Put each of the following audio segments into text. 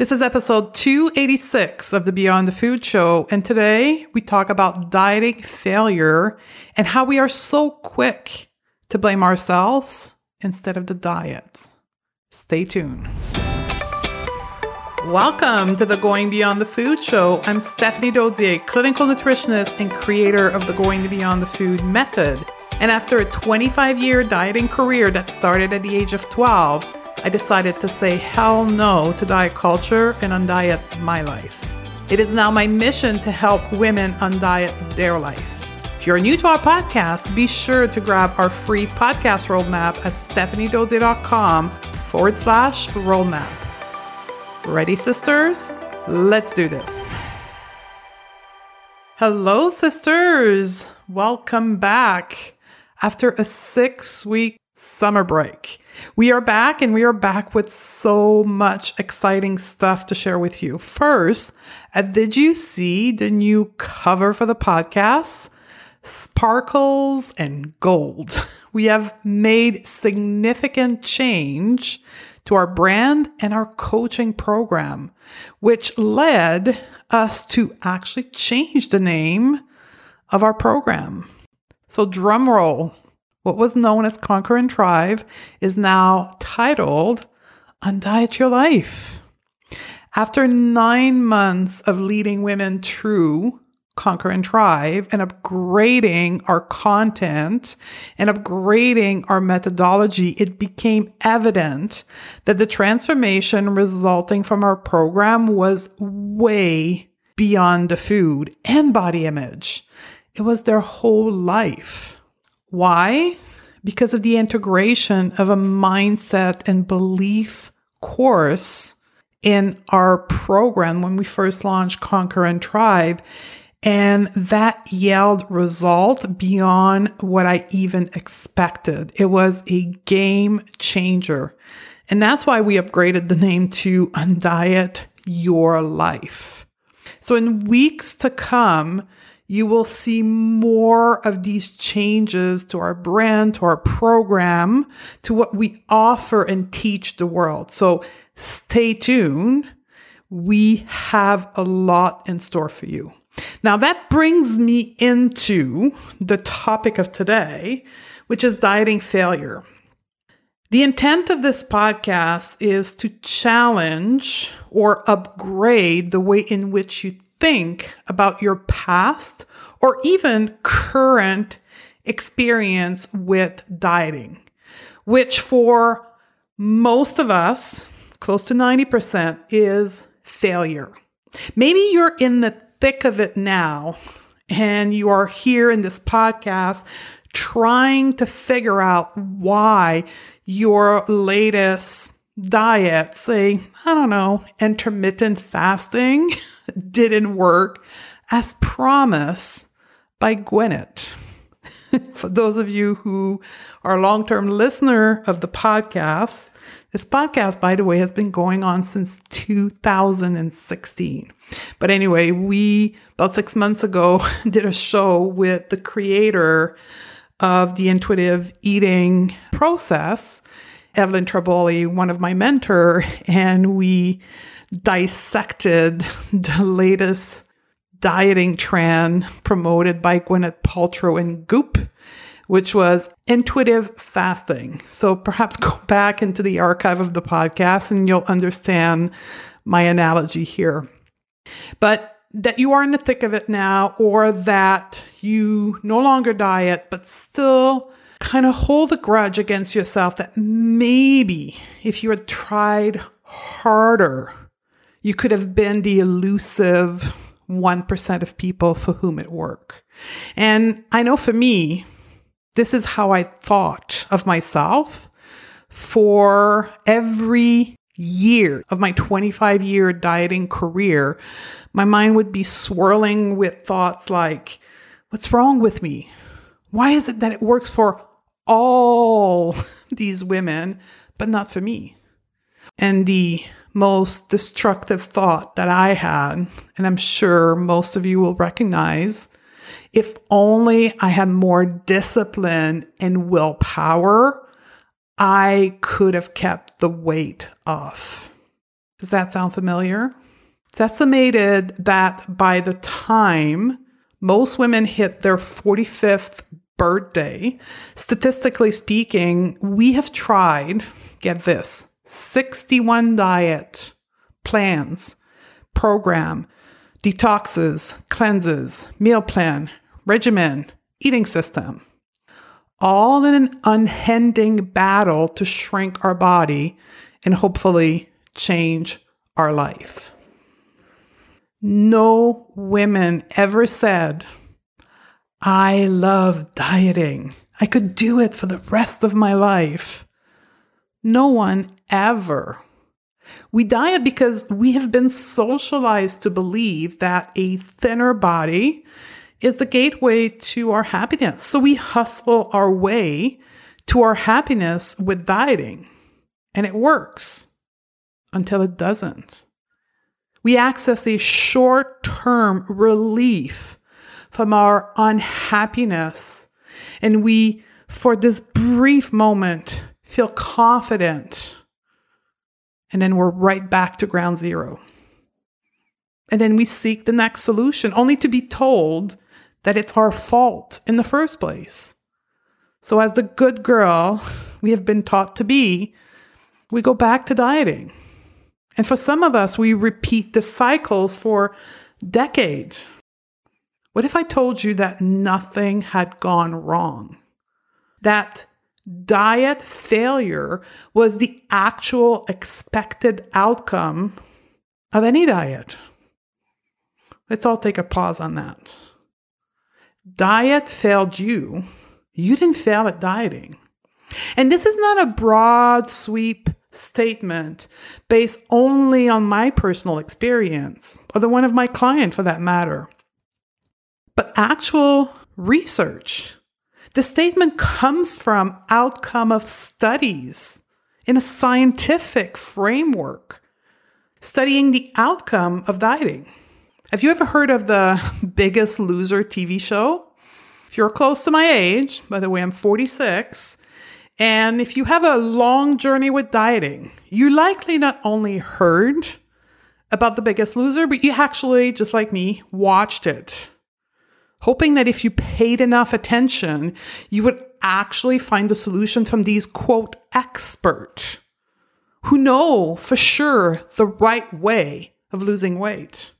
This is episode 286 of the Beyond the Food Show, and today we talk about dieting failure and how we are so quick to blame ourselves instead of the diet. Stay tuned. Welcome to the Going Beyond the Food Show. I'm Stephanie Dodier, clinical nutritionist and creator of the Going Beyond the Food method. And after a 25 year dieting career that started at the age of 12, I decided to say hell no to diet culture and undiet my life. It is now my mission to help women undiet their life. If you're new to our podcast, be sure to grab our free podcast roadmap at stephaniedodier.com forward slash roadmap. Ready, sisters? Let's do this. Hello, sisters. Welcome back after a six week summer break. We are back and we are back with so much exciting stuff to share with you. First, uh, did you see the new cover for the podcast? Sparkles and gold. We have made significant change to our brand and our coaching program, which led us to actually change the name of our program. So, drum roll. What was known as Conquer and Thrive is now titled Undiet Your Life. After nine months of leading women through Conquer and Thrive and upgrading our content and upgrading our methodology, it became evident that the transformation resulting from our program was way beyond the food and body image. It was their whole life. Why? Because of the integration of a mindset and belief course in our program when we first launched Conquer and Thrive. And that yelled result beyond what I even expected. It was a game changer. And that's why we upgraded the name to Undiet Your Life. So in weeks to come, you will see more of these changes to our brand, to our program, to what we offer and teach the world. So stay tuned. We have a lot in store for you. Now, that brings me into the topic of today, which is dieting failure. The intent of this podcast is to challenge or upgrade the way in which you think about your past or even current experience with dieting, which for most of us, close to 90%, is failure. Maybe you're in the thick of it now and you are here in this podcast trying to figure out why your latest diet, say, I don't know, intermittent fasting, didn't work as promised by Gwyneth. For those of you who are long term listener of the podcast, this podcast, by the way, has been going on since 2016. But anyway, we about six months ago did a show with the creator of the intuitive eating process, Evelyn Tribole, one of my mentor, and we dissected the latest dieting trend promoted by Gwyneth Paltrow and Goop, which was intuitive fasting. So perhaps go back into the archive of the podcast and you'll understand my analogy here. But that you are in the thick of it now, or that you no longer diet, but still kind of hold the grudge against yourself that maybe if you had tried harder, you could have been the elusive 1% of people for whom it worked. And I know for me, this is how I thought of myself for every year of my 25 year dieting career. My mind would be swirling with thoughts like, what's wrong with me? Why is it that it works for all these women, but not for me? And the most destructive thought that I had, and I'm sure most of you will recognize if only I had more discipline and willpower, I could have kept the weight off. Does that sound familiar? It's estimated that by the time most women hit their 45th birthday, statistically speaking, we have tried, get this, 61 diet plans, program, detoxes, cleanses, meal plan, regimen, eating system, all in an unending battle to shrink our body and hopefully change our life. No women ever said, I love dieting. I could do it for the rest of my life. No one ever. We diet because we have been socialized to believe that a thinner body is the gateway to our happiness. So we hustle our way to our happiness with dieting, and it works until it doesn't. We access a short term relief from our unhappiness, and we, for this brief moment, feel confident. And then we're right back to ground zero. And then we seek the next solution, only to be told that it's our fault in the first place. So, as the good girl we have been taught to be, we go back to dieting. And for some of us, we repeat the cycles for decades. What if I told you that nothing had gone wrong? That diet failure was the actual expected outcome of any diet? Let's all take a pause on that. Diet failed you. You didn't fail at dieting. And this is not a broad sweep statement based only on my personal experience or the one of my client for that matter, but actual research. The statement comes from outcome of studies in a scientific framework studying the outcome of dieting. Have you ever heard of the Biggest Loser TV show? If you're close to my age, by the way, I'm 46, and if you have a long journey with dieting, you likely not only heard about The Biggest Loser, but you actually, just like me, watched it. Hoping that if you paid enough attention, you would actually find the solution from these quote experts who know for sure the right way of losing weight.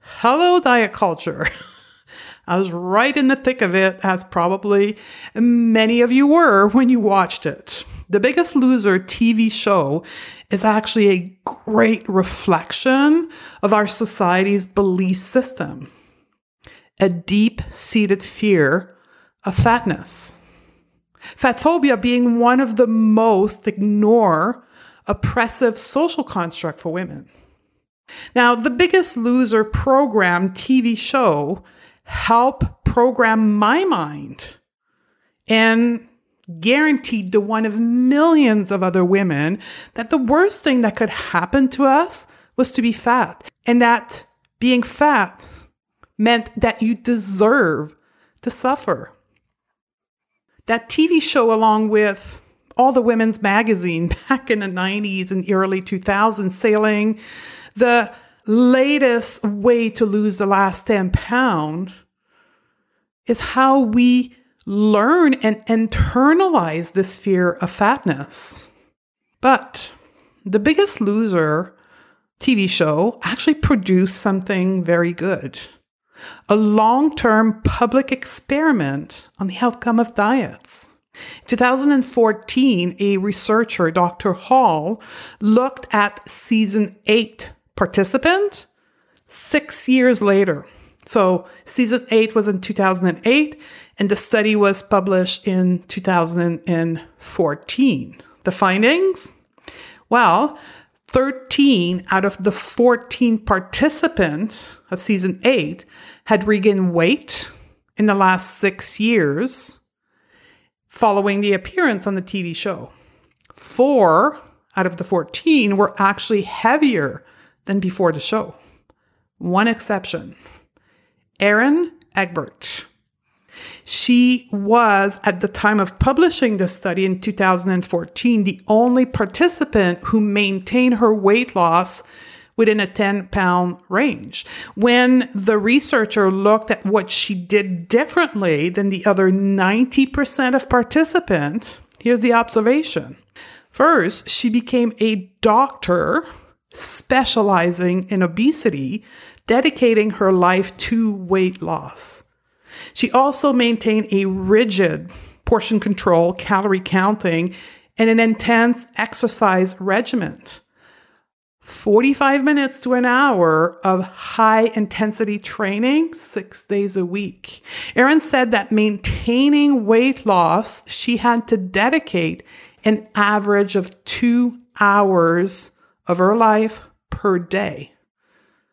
Hello, diet culture. I was right in the thick of it, as probably many of you were when you watched it. The Biggest Loser TV show is actually a great reflection of our society's belief system, a deep seated fear of fatness. Fatphobia being one of the most ignore oppressive social construct for women. Now, the Biggest Loser program TV show helped program my mind and guaranteed to one of millions of other women that the worst thing that could happen to us was to be fat. And that being fat meant that you deserve to suffer. That TV show, along with all the women's magazine back in the 90s and early 2000s, sailing the latest way to lose the last 10 pounds is how we learn and internalize this fear of fatness. But the biggest loser TV show actually produced something very good a long term public experiment on the outcome of diets. In 2014, a researcher, Dr. Hall, looked at season eight participant six years later. So, season eight was in 2008, and the study was published in 2014. The findings? Well, 13 out of the 14 participants of season eight had regained weight in the last six years following the appearance on the TV show. Four out of the 14 were actually heavier than before the show. One exception Erin Egbert. She was, at the time of publishing the study in 2014, the only participant who maintained her weight loss within a 10 pound range. When the researcher looked at what she did differently than the other 90% of participants, here's the observation. First, she became a doctor specializing in obesity, dedicating her life to weight loss. She also maintained a rigid portion control, calorie counting, and an intense exercise regimen. 45 minutes to an hour of high intensity training six days a week. Erin said that maintaining weight loss, she had to dedicate an average of two hours of her life per day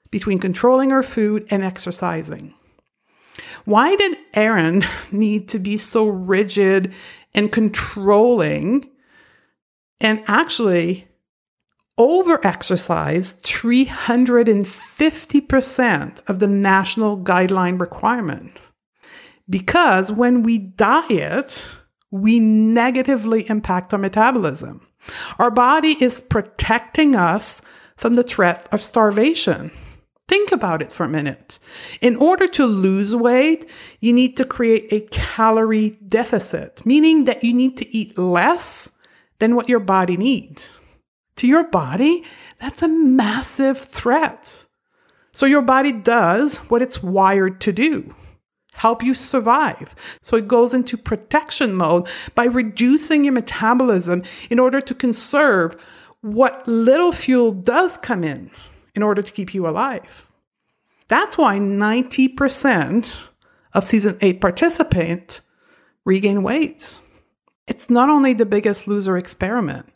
between controlling her food and exercising. Why did Erin need to be so rigid and controlling and actually over exercise 350% of the national guideline requirement? Because when we diet, we negatively impact our metabolism. Our body is protecting us from the threat of starvation. Think about it for a minute. In order to lose weight, you need to create a calorie deficit, meaning that you need to eat less than what your body needs. To your body, that's a massive threat. So your body does what it's wired to do help you survive. So it goes into protection mode by reducing your metabolism in order to conserve what little fuel does come in in order to keep you alive. That's why 90% of season 8 participants regain weight. It's not only the biggest loser experiment.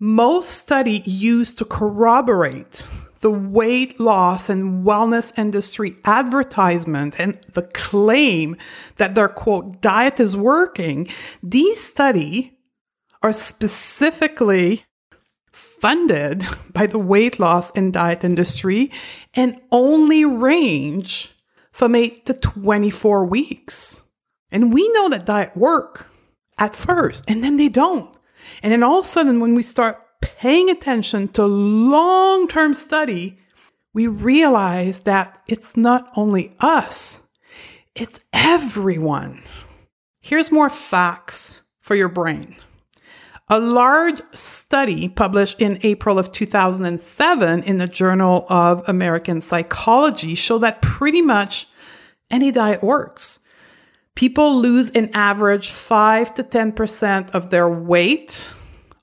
Most study used to corroborate the weight loss and wellness industry advertisement and the claim that their quote diet is working, these study are specifically funded by the weight loss and diet industry and only range from 8 to 24 weeks. And we know that diet work at first and then they don't. And then all of a sudden when we start paying attention to long term study, we realize that it's not only us, it's everyone. Here's more facts for your brain. A large study published in April of 2007 in the Journal of American Psychology showed that pretty much any diet works. People lose an average 5 to 10% of their weight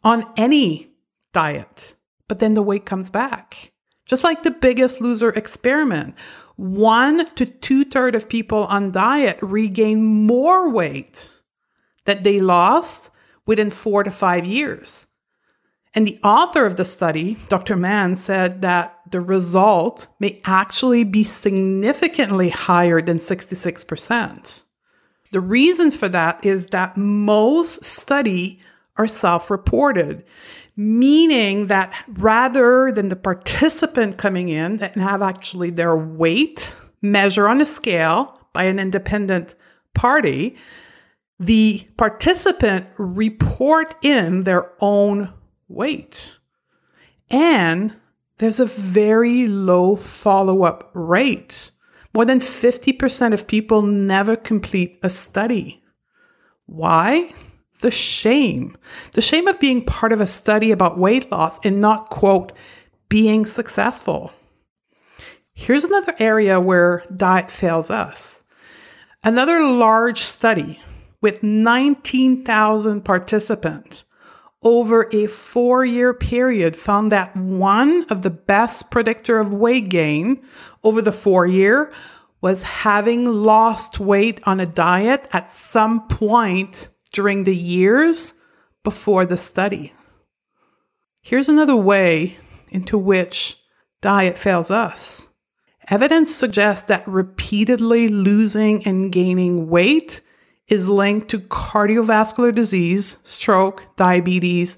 on any diet, but then the weight comes back. Just like the biggest loser experiment, one to two thirds of people on diet regain more weight that they lost within four to five years. And the author of the study, Dr. Mann, said that the result may actually be significantly higher than 66%. The reason for that is that most study are self-reported, meaning that rather than the participant coming in and have actually their weight measured on a scale by an independent party, the participant report in their own weight. And there's a very low follow up rate. More than 50% of people never complete a study. Why? The shame, the shame of being part of a study about weight loss and not, quote, being successful. Here's another area where diet fails us. Another large study with 19,000 participants over a four year period found that one of the best predictor of weight gain over the four year was having lost weight on a diet at some point during the years before the study. Here's another way into which diet fails us. Evidence suggests that repeatedly losing and gaining weight is linked to cardiovascular disease, stroke, diabetes,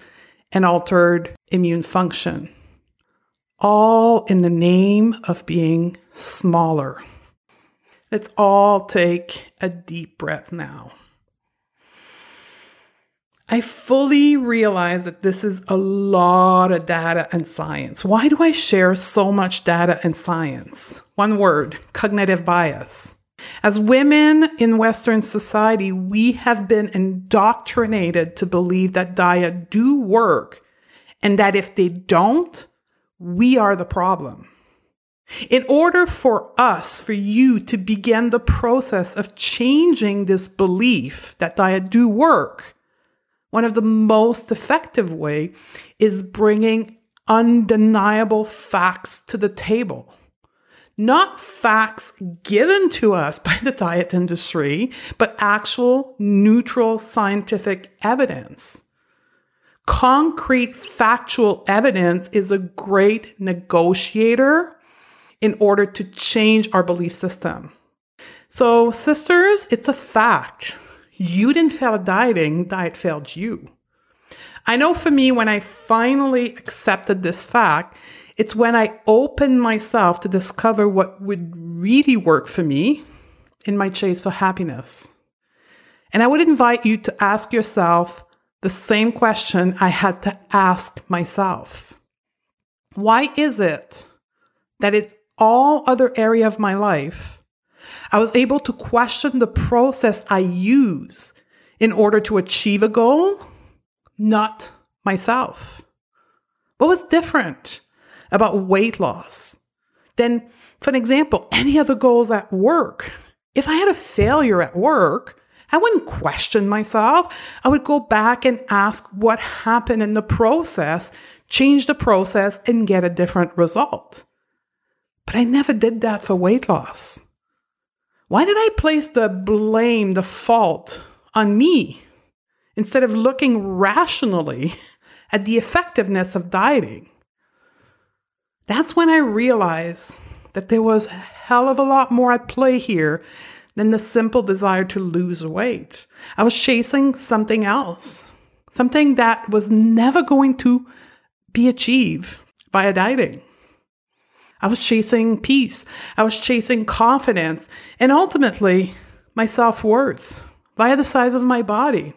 and altered immune function, all in the name of being smaller. Let's all take a deep breath now. I fully realize that this is a lot of data and science. Why do I share so much data and science? One word cognitive bias. As women in Western society, we have been indoctrinated to believe that diet do work and that if they don't, we are the problem. In order for us, for you to begin the process of changing this belief that diet do work, one of the most effective way is bringing undeniable facts to the table. Not facts given to us by the diet industry, but actual neutral scientific evidence. Concrete factual evidence is a great negotiator in order to change our belief system. So, sisters, it's a fact. You didn't fail dieting, diet failed you. I know for me, when I finally accepted this fact, it's when I opened myself to discover what would really work for me in my chase for happiness. And I would invite you to ask yourself the same question I had to ask myself. Why is it that in all other area of my life, I was able to question the process I use in order to achieve a goal, not myself. What was different about weight loss than, for an example, any other goals at work? If I had a failure at work, I wouldn't question myself. I would go back and ask what happened in the process, change the process, and get a different result. But I never did that for weight loss. Why did I place the blame, the fault on me instead of looking rationally at the effectiveness of dieting? That's when I realized that there was a hell of a lot more at play here than the simple desire to lose weight. I was chasing something else, something that was never going to be achieved via dieting. I was chasing peace. I was chasing confidence and ultimately my self worth via the size of my body.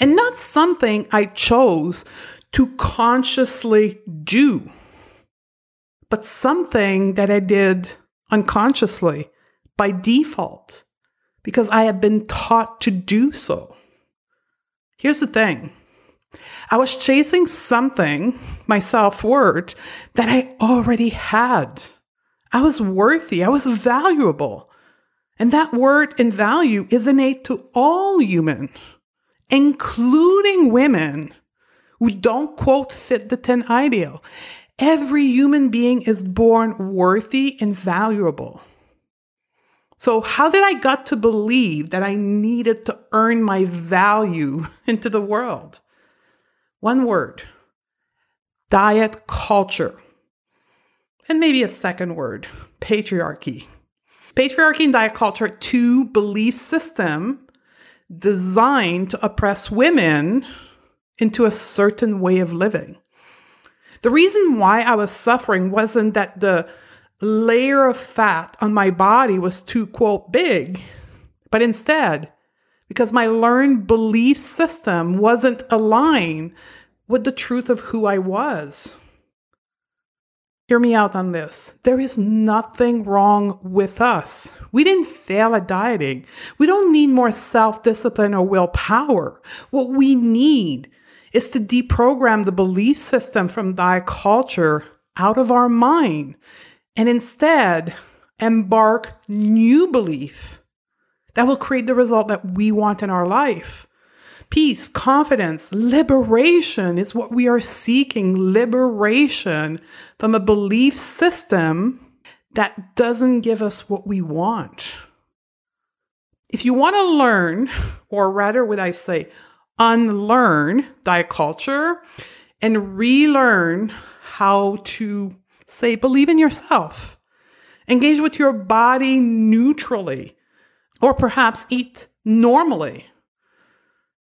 And not something I chose to consciously do, but something that I did unconsciously by default because I had been taught to do so. Here's the thing I was chasing something, my self worth, that I already had. I was worthy, I was valuable. And that word and value is innate to all human, including women who don't quote fit the thin ideal. Every human being is born worthy and valuable. So, how did I got to believe that I needed to earn my value into the world? One word diet culture. And maybe a second word patriarchy. Patriarchy and diet culture, two belief system designed to oppress women into a certain way of living. The reason why I was suffering wasn't that the layer of fat on my body was too, quote, big, but instead because my learned belief system wasn't aligned with the truth of who I was. Hear me out on this. There is nothing wrong with us. We didn't fail at dieting. We don't need more self discipline or willpower. What we need is to deprogram the belief system from diet culture out of our mind and instead embark new belief that will create the result that we want in our life. Peace, confidence, liberation is what we are seeking liberation from a belief system that doesn't give us what we want. If you want to learn, or rather, would I say, unlearn diet culture and relearn how to say, believe in yourself, engage with your body neutrally or perhaps eat normally,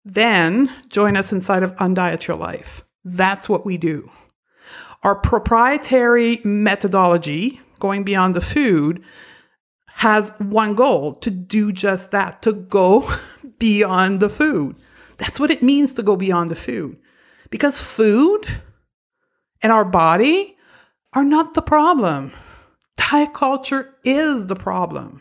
then join us inside of Undiet Your Life. That's what we do. Our proprietary methodology, going beyond the food, has one goal to do just that, to go beyond the food. That's what it means to go beyond the food. Because food and our body are not the problem. Diet culture is the problem.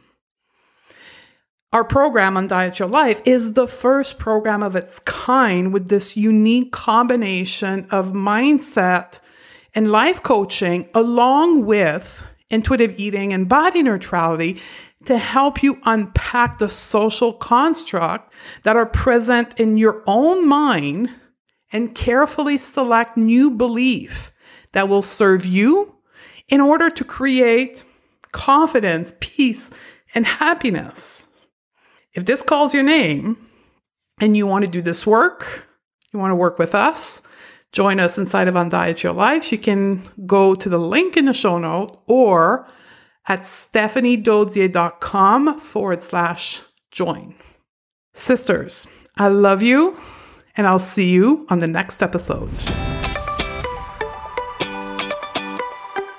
Our program Undiet Your Life is the first program of its kind with this unique combination of mindset and life coaching, along with intuitive eating and body neutrality to help you unpack the social construct that are present in your own mind and carefully select new belief that will serve you in order to create confidence, peace, and happiness. If this calls your name and you want to do this work, you want to work with us, join us inside of Undiet Your Life, you can go to the link in the show note or at stephaniedodier.com forward slash join. Sisters, I love you and I'll see you on the next episode.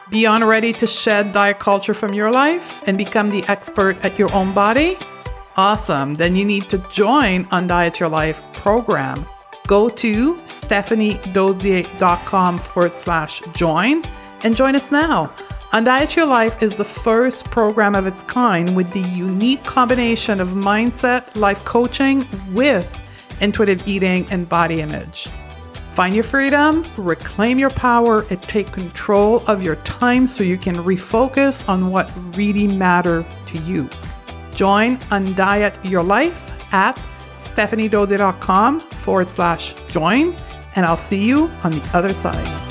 Beyond ready to shed diet culture from your life and become the expert at your own body? Awesome. Then you need to join Undiet Your Life program go to stephaniedodier.com forward slash join and join us now. Undiet Your Life is the first program of its kind with the unique combination of mindset, life coaching with intuitive eating and body image. Find your freedom, reclaim your power, and take control of your time so you can refocus on what really matter to you. Join Undiet Your Life at stephaniedodier.com forward slash join, and I'll see you on the other side.